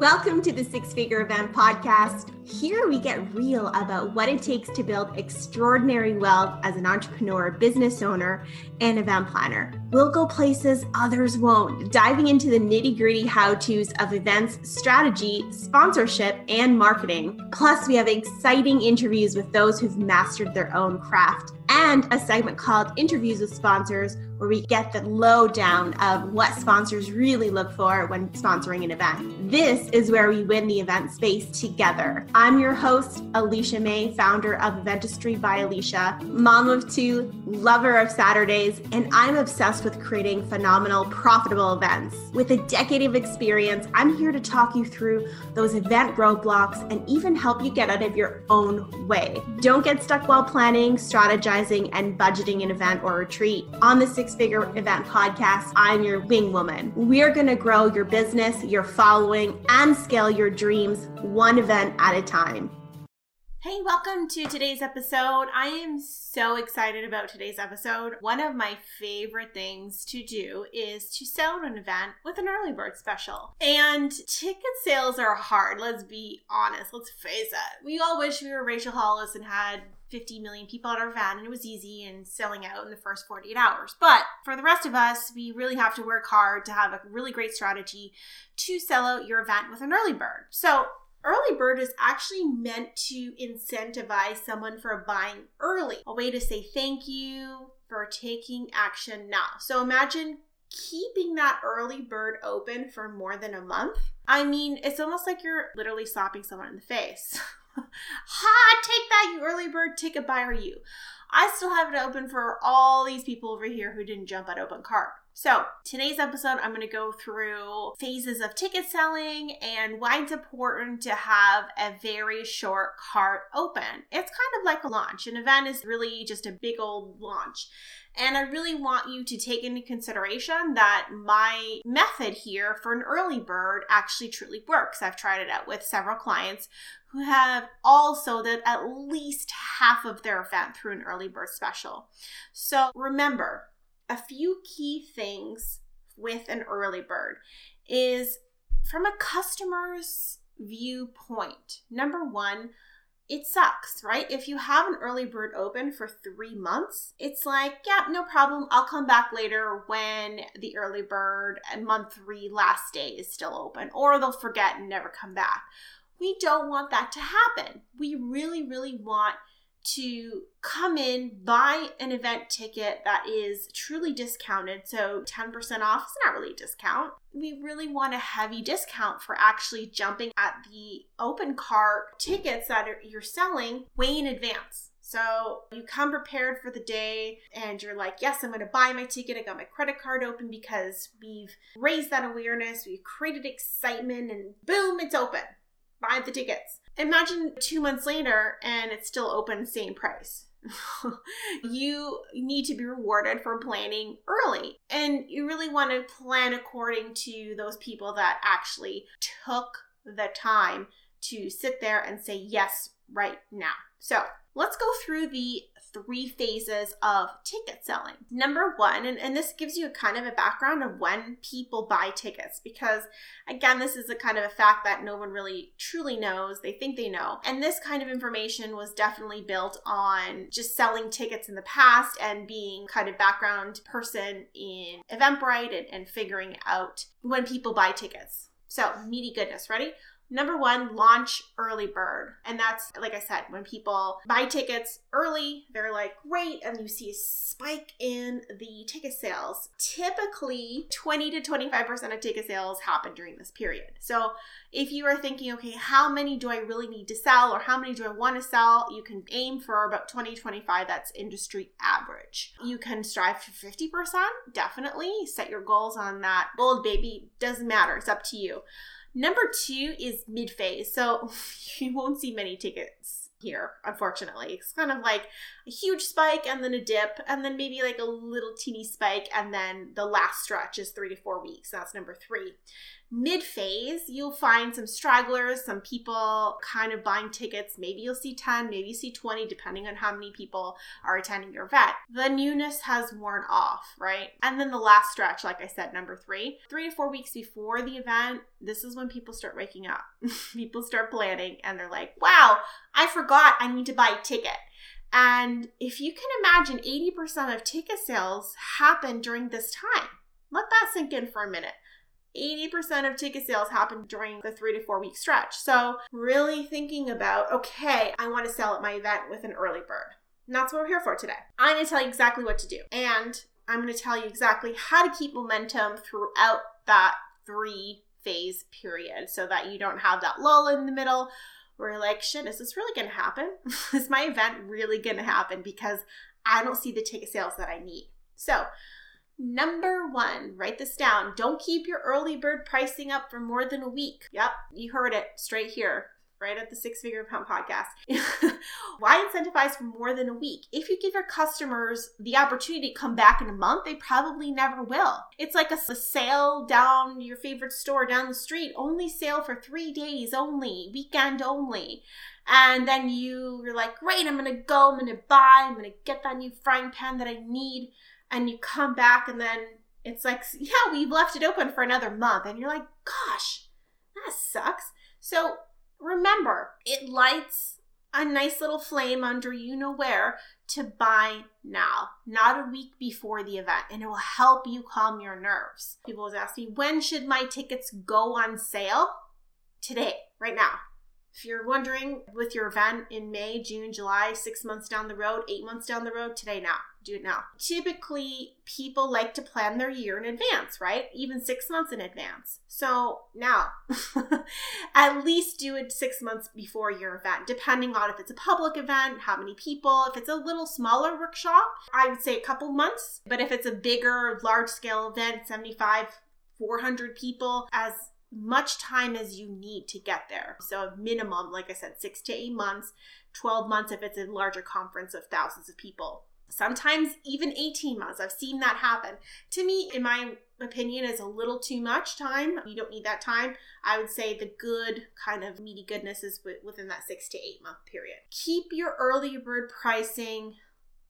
Welcome to the Six Figure Event Podcast. Here we get real about what it takes to build extraordinary wealth as an entrepreneur, business owner, and event planner. We'll go places others won't, diving into the nitty gritty how to's of events, strategy, sponsorship, and marketing. Plus, we have exciting interviews with those who've mastered their own craft and a segment called Interviews with Sponsors, where we get the lowdown of what sponsors really look for when sponsoring an event. This is where we win the event space together. I'm your host, Alecia May, founder of Eventistry by Alecia, mom of two, lover of Saturdays, and I'm obsessed with creating phenomenal, profitable events. With a decade of experience, I'm here to talk you through those event roadblocks and even help you get out of your own way. Don't get stuck while planning, strategizing, and budgeting an event or retreat. On the Six Figure Event Podcast, I'm your wing woman. We're going to grow your business, your following, and scale your dreams one event at a time. Hey, welcome to today's episode. I am so excited about today's episode. One of my favorite things to do is to sell an event with an early bird special. And ticket sales are hard, let's be honest, let's face it. We all wish we were Rachel Hollis and had 50 million people at our event and it was easy and selling out in the first 48 hours. But for the rest of us, we really have to work hard to have a really great strategy to sell out your event with an early bird. So Early bird is actually meant to incentivize someone for buying early, a way to say thank you for taking action now. So imagine keeping that early bird open for more than a month. I mean, it's almost like you're literally slapping someone in the face. ha, take that, you early bird ticket buyer, you. I still have it open for all these people over here who didn't jump at open cart. So, today's episode, I'm going to go through phases of ticket selling and why it's important to have a very short cart open. It's kind of like a launch. An event is really just a big old launch. And I really want you to take into consideration that my method here for an early bird actually truly works. I've tried it out with several clients who have all sold at least half of their event through an early bird special. So remember, a few key things with an early bird is from a customer's viewpoint. Number one, it sucks, right? If you have an early bird open for three months, it's like, yeah, no problem. I'll come back later when the early bird uh, month three last day is still open, or they'll forget and never come back. We don't want that to happen. We really, really want to come in, buy an event ticket that is truly discounted. So 10% off is not really a discount. We really want a heavy discount for actually jumping at the open cart tickets that are, you're selling way in advance. So you come prepared for the day and you're like, yes, I'm going to buy my ticket. I got my credit card open because we've raised that awareness, we've created excitement, and boom, it's open. Buy the tickets. Imagine two months later and it's still open, same price. Mm-hmm. you need to be rewarded for planning early. And you really want to plan according to those people that actually took the time to sit there and say yes right now. So let's go through the three phases of ticket selling. Number one, and, and this gives you a kind of a background of when people buy tickets, because again, this is a kind of a fact that no one really truly knows. They think they know. And this kind of information was definitely built on just selling tickets in the past and being kind of background person in Eventbrite and, and figuring out when people buy tickets. So, meaty goodness, ready? Number one, launch early bird. And that's, like I said, when people buy tickets early, they're like, great. And you see a spike in the ticket sales. Typically, 20 to 25% of ticket sales happen during this period. So if you are thinking, okay, how many do I really need to sell or how many do I want to sell, you can aim for about 20, 25. That's industry average. You can strive for 50%, definitely. Set your goals on that. Gold, baby, doesn't matter. It's up to you. Number two is mid phase. So you won't see many tickets here, unfortunately. It's kind of like huge spike and then a dip, and then maybe like a little teeny spike, and then the last stretch is three to four weeks. That's number three. Mid phase, you'll find some stragglers, some people kind of buying tickets. Maybe you'll see 10, maybe you see 20, depending on how many people are attending your event. The newness has worn off, right? And then the last stretch, like I said, number three, three to four weeks before the event, this is when people start waking up. people start planning and they're like, wow, I forgot I need to buy a ticket. And if you can imagine 80% of ticket sales happen during this time, let that sink in for a minute. 80% of ticket sales happen during the three to four week stretch. So, really thinking about okay, I want to sell at my event with an early bird. And that's what we're here for today. I'm going to tell you exactly what to do. And I'm going to tell you exactly how to keep momentum throughout that three phase period so that you don't have that lull in the middle you're like, shit, is this really to happen? is my event really to happen? Because I don't see the ticket sales that I need. So, Number one, write this down. Don't keep your early bird pricing up for more than a week. Yep, you heard it straight here, right at the Six Figure Pump podcast. Why incentivize for more than a week? If you give your customers the opportunity to come back in a month, they probably never will. It's like a, a sale down your favorite store down the street, only sale for three days only, weekend only and then you are like, great, I'm gonna go, I'm gonna buy, I'm gonna get that new frying pan that I need and you come back and then it's like, yeah, we've left it open for another month. And you're like, gosh, that sucks. So remember, it lights a nice little flame under you know where to buy now, not a week before the event, and it will help you calm your nerves. People always ask me, when should my tickets go on sale? Today, right now. If you're wondering with your event in May, June, July, six months down the road, eight months down the road, today now. Do it now. Typically, people like to plan their year in advance, right? Even six months in advance. So now, at least do it six months before your event, depending on if it's a public event, how many people. If it's a little smaller workshop, I would say a couple months. But if it's a bigger, large scale event, 75, 400 people, as much time as you need to get there. So, a minimum, like I said, six to eight months, 12 months if it's a larger conference of thousands of people. Sometimes even 18 months. I've seen that happen. To me, in my opinion, is a little too much time. You don't need that time. I would say the good kind of meaty goodness is within that six to eight month period. Keep your early bird pricing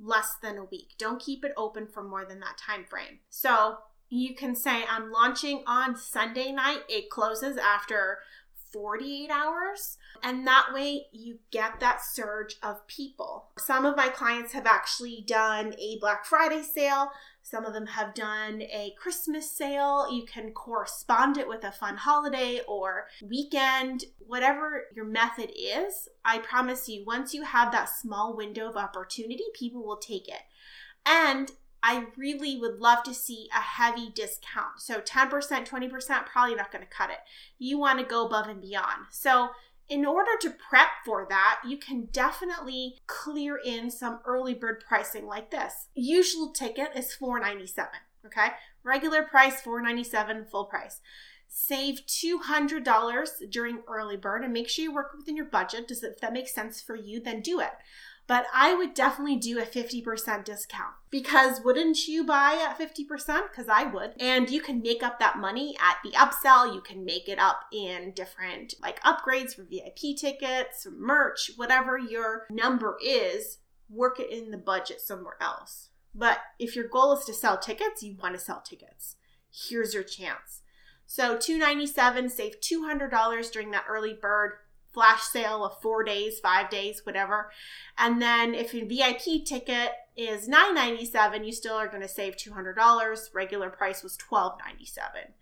less than a week. Don't keep it open for more than that time frame. So you can say, I'm launching on Sunday night. It closes after 48 hours. And that way you get that surge of people. Some of my clients have actually done a Black Friday sale. Some of them have done a Christmas sale. You can correspond it with a fun holiday or weekend, whatever your method is. I promise you, once you have that small window of opportunity, people will take it. And I really would love to see a heavy discount. So 10%, 20%, probably not going to cut it. You want to go above and beyond. So in order to prep for that, you can definitely clear in some early bird pricing like this. Usual ticket is 497, okay? Regular price 497, full price. Save $200 during early bird and make sure you work within your budget. Does if that makes sense for you, then do it but I would definitely do a 50% discount because wouldn't you buy at 50%? Because I would. And you can make up that money at the upsell. You can make it up in different like upgrades for VIP tickets, merch, whatever your number is, work it in the budget somewhere else. But if your goal is to sell tickets, you want to sell tickets. Here's your chance. So 297 save $200 during that early bird flash sale of four days, five days, whatever. And then if your VIP ticket is 997, you still are going to save $200. Regular price was 1297.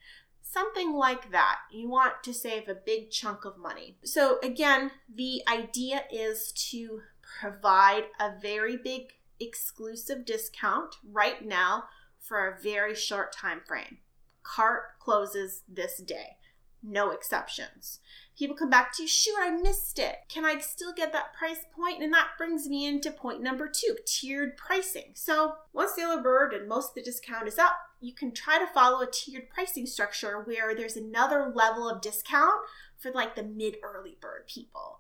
Something like that. You want to save a big chunk of money. So again, the idea is to provide a very big exclusive discount right now for a very short time frame. Cart closes this day. No exceptions people come back to you, shoot, I missed it. Can I still get that price point? And that brings me into point number two tiered pricing. So once the early bird and most of the discount is up, you can try to follow a tiered pricing structure where there's another level of discount for like the mid early bird people.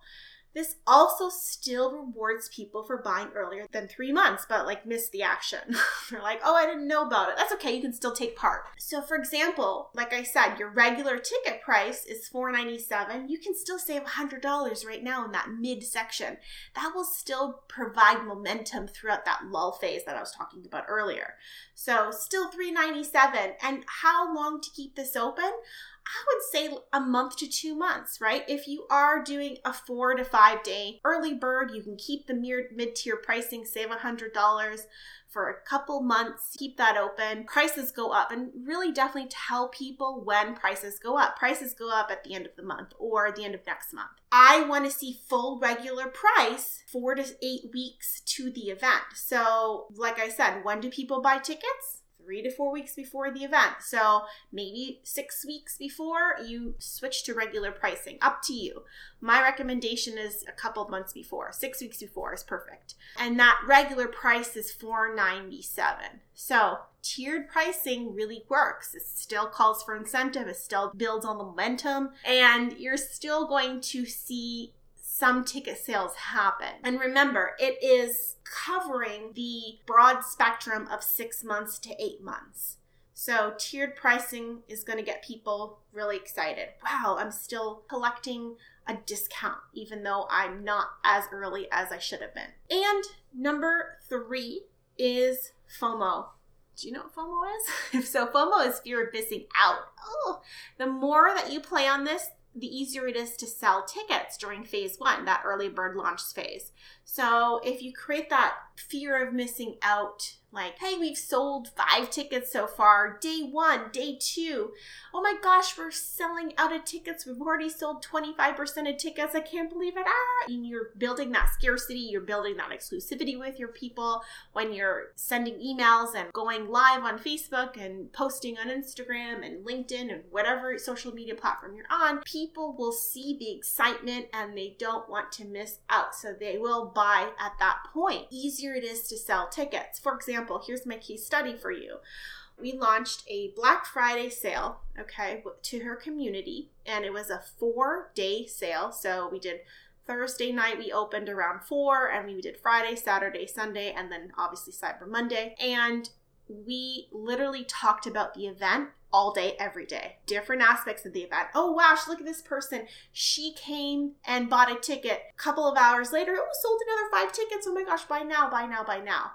This also still rewards people for buying earlier than three months, but like miss the action. They're like, oh, I didn't know about it. That's okay, you can still take part. So, for example, like I said, your regular ticket price is $4.97. You can still save $100 right now in that mid section. That will still provide momentum throughout that lull phase that I was talking about earlier. So, still $3.97. And how long to keep this open? I would say a month to two months, right? If you are doing a four to five day early bird, you can keep the mid tier pricing, save $100 for a couple months, keep that open. Prices go up, and really definitely tell people when prices go up. Prices go up at the end of the month or the end of next month. I want to see full regular price four to eight weeks to the event. So, like I said, when do people buy tickets? Three to four weeks before the event. So maybe six weeks before you switch to regular pricing. Up to you. My recommendation is a couple months before. Six weeks before is perfect. And that regular price is 497. So tiered pricing really works. It still calls for incentive, it still builds on momentum, and you're still going to see some ticket sales happen. And remember, it is covering the broad spectrum of six months to eight months. So, tiered pricing is going to get people really excited. Wow, I'm still collecting a discount, even though I'm not as early as I should have been. And number three is FOMO. Do you know what FOMO is? If so, FOMO is fear of missing out. Oh, the more that you play on this, the easier it is to sell tickets during phase one, that early bird launch phase. So if you create that fear of missing out like, hey, we've sold five tickets so far. Day one, day two. Oh my gosh, we're selling out of tickets. We've already sold 25% of tickets. I can't believe it. Ah! And you're building that scarcity, you're building that exclusivity with your people when you're sending emails and going live on Facebook and posting on Instagram and LinkedIn and whatever social media platform you're on. People will see the excitement and they don't want to miss out. So they will buy at that point. Easier it is to sell tickets. For example, example, here's my case study for you. We launched a Black Friday sale, okay, to her community, and it was a four day sale. So we did Thursday night, we opened around four, and we did Friday, Saturday, Sunday, and then obviously Cyber Monday. And we literally talked about the event all day, every day. Different aspects of the event. Oh, wow, look at this person. She came and bought a ticket. A couple of hours later, oh, sold another five tickets. Oh my gosh, buy now, buy now, buy now.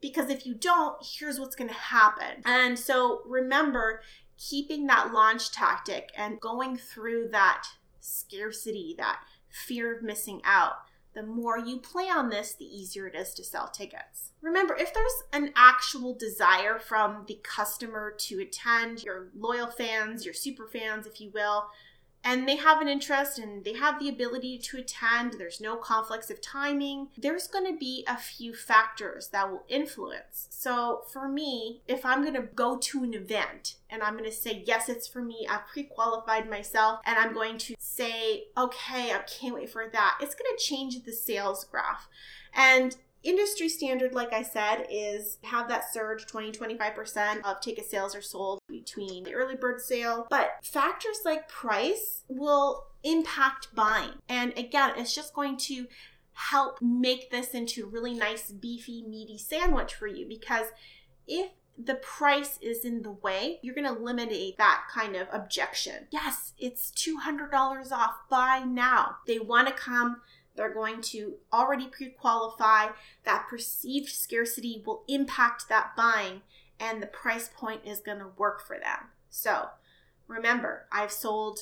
Because if you don't, here's what's going to happen. And so remember, keeping that launch tactic and going through that scarcity, that fear of missing out, the more you play on this, the easier it is to sell tickets. Remember, if there's an actual desire from the customer to attend, your loyal fans, your super fans, if you will, and they have an interest and they have the ability to attend, there's no conflicts of timing, there's going to be a few factors that will influence. So, for me, if I'm going to go to an event and I'm going to say, yes, it's for me, I've pre qualified myself, and I'm going to say, okay, I can't wait for that, it's going to change the sales graph. And Industry standard, like I said, is have that surge 20 25% of ticket sales are sold between the early bird sale. But factors like price will impact buying. And again, it's just going to help make this into really nice, beefy, meaty sandwich for you because if the price is in the way, you're going to eliminate that kind of objection. Yes, it's $200 off. Buy now. They want to come they're going to already pre qualify. That perceived scarcity will impact that buying, and the price point is going to work for them. So remember, I've sold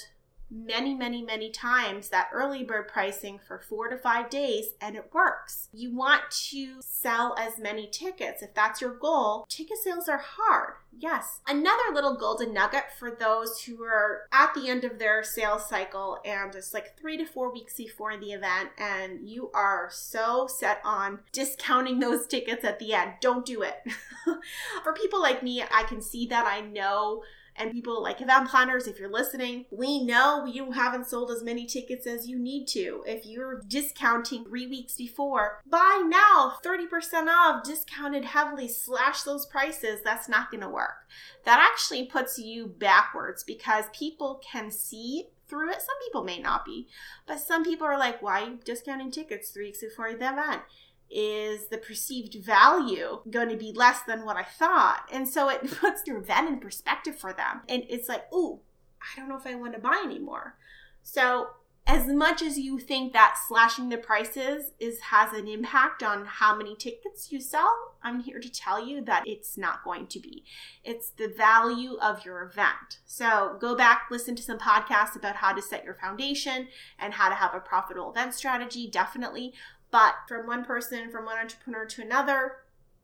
many, many, many times that early bird pricing for four to five days, and it works. You want to sell as many tickets. If that's your goal, ticket sales are hard. Yes. Another little golden nugget for those who are at the end of their sales cycle and it's like three to four weeks before the event, and you are so set on discounting those tickets at the end. Don't do it. for people like me, I can see that. I know And people like event planners, if you're listening, we know you haven't sold as many tickets as you need to. If you're discounting three weeks before, buy now 30% off, discounted heavily, slash those prices. That's not going to work. That actually puts you backwards because people can see through it. Some people may not be, but some people are like, why are you discounting tickets three weeks before the event? Is the perceived value going to be less than what I thought? And so it puts your event in perspective for them. And it's like, oh, I don't know if I want to buy anymore. So as much as you think that slashing the prices is has an impact on how many tickets you sell, I'm here to tell you that it's not going to be. It's the value of your event. So go back, listen to some podcasts about how to set your foundation and how to have a profitable event strategy, definitely. But from one person, from one entrepreneur to another,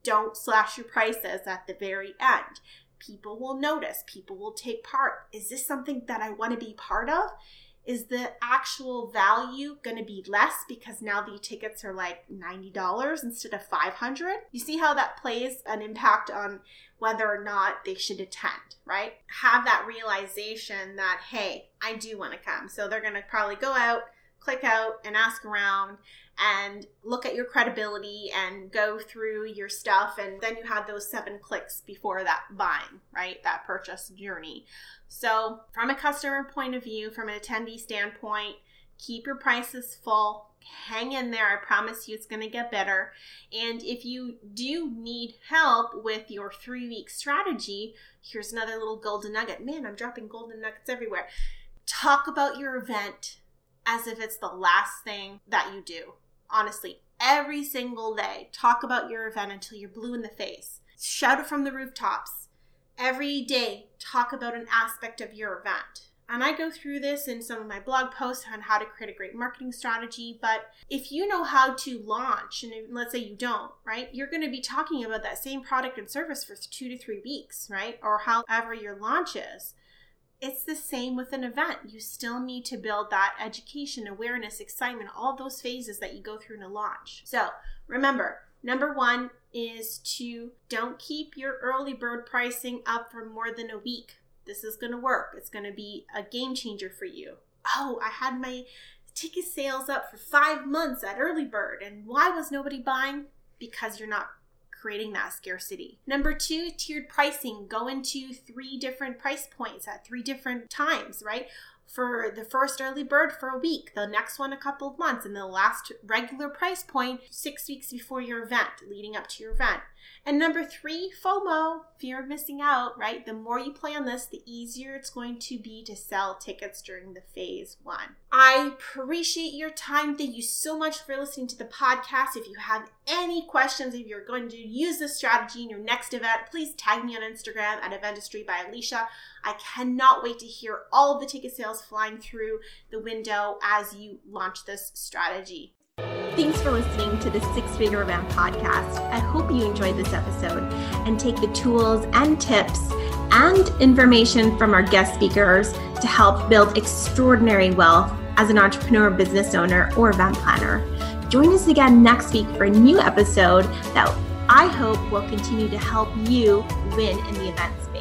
don't slash your prices at the very end. People will notice, people will take part. Is this something that I want to be part of? Is the actual value going to be less because now the tickets are like $90 instead of 500? You see how that plays an impact on whether or not they should attend, right? Have that realization that, hey, I do want to come. So they're going to probably go out, click out, and ask around and look at your credibility and go through your stuff. And then you had those seven clicks before that buying, right? That purchase journey. So, from a customer point of view, from an attendee standpoint, keep your prices full. Hang in there. I promise you it's going to get better. And if you do need help with your three week strategy, here's another little golden nugget. Man, I'm dropping golden nuggets everywhere. Talk about your event as if it's the last thing that you do honestly, every single day. Talk about your event until you're blue in the face. Shout it from the rooftops. Every day, talk about an aspect of your event. And I go through this in some of my blog posts on how to create a great marketing strategy. But if you know how to launch, and let's say you don't, right, you're going to be talking about that same product and service for two to three weeks, right? Or however your launch is. It's the same with an event. You still need to build that education, awareness, excitement, all those phases that you go through in a launch. So remember, number one is to don't keep your early bird pricing up for more than a week. This is going to work. It's going to be a game changer for you. Oh, I had my ticket sales up for five months at early bird. And why was nobody buying? Because you're not creating that scarcity. Number two, tiered pricing. Go into three different price points at three different times, right? For the first early bird for a week, the next one a couple of months, and the last regular price point six weeks before your event, leading up to your event. And number three, FOMO, fear of missing out, right? The more you play on this, the easier it's going to be to sell tickets during the phase one. I appreciate your time. Thank you so much for listening to the podcast. If you have any questions, if you're going to use this strategy in your next event, please tag me on Instagram at Eventistry by Alecia. I cannot wait to hear all of the ticket sales flying through the window as you launch this strategy. Thanks for listening to the Six Figure Event podcast. I hope you enjoyed this episode and take the tools and tips and information from our guest speakers to help build extraordinary wealth as an entrepreneur, business owner, or event planner. Join us again next week for a new episode that I hope will continue to help you win in the event space.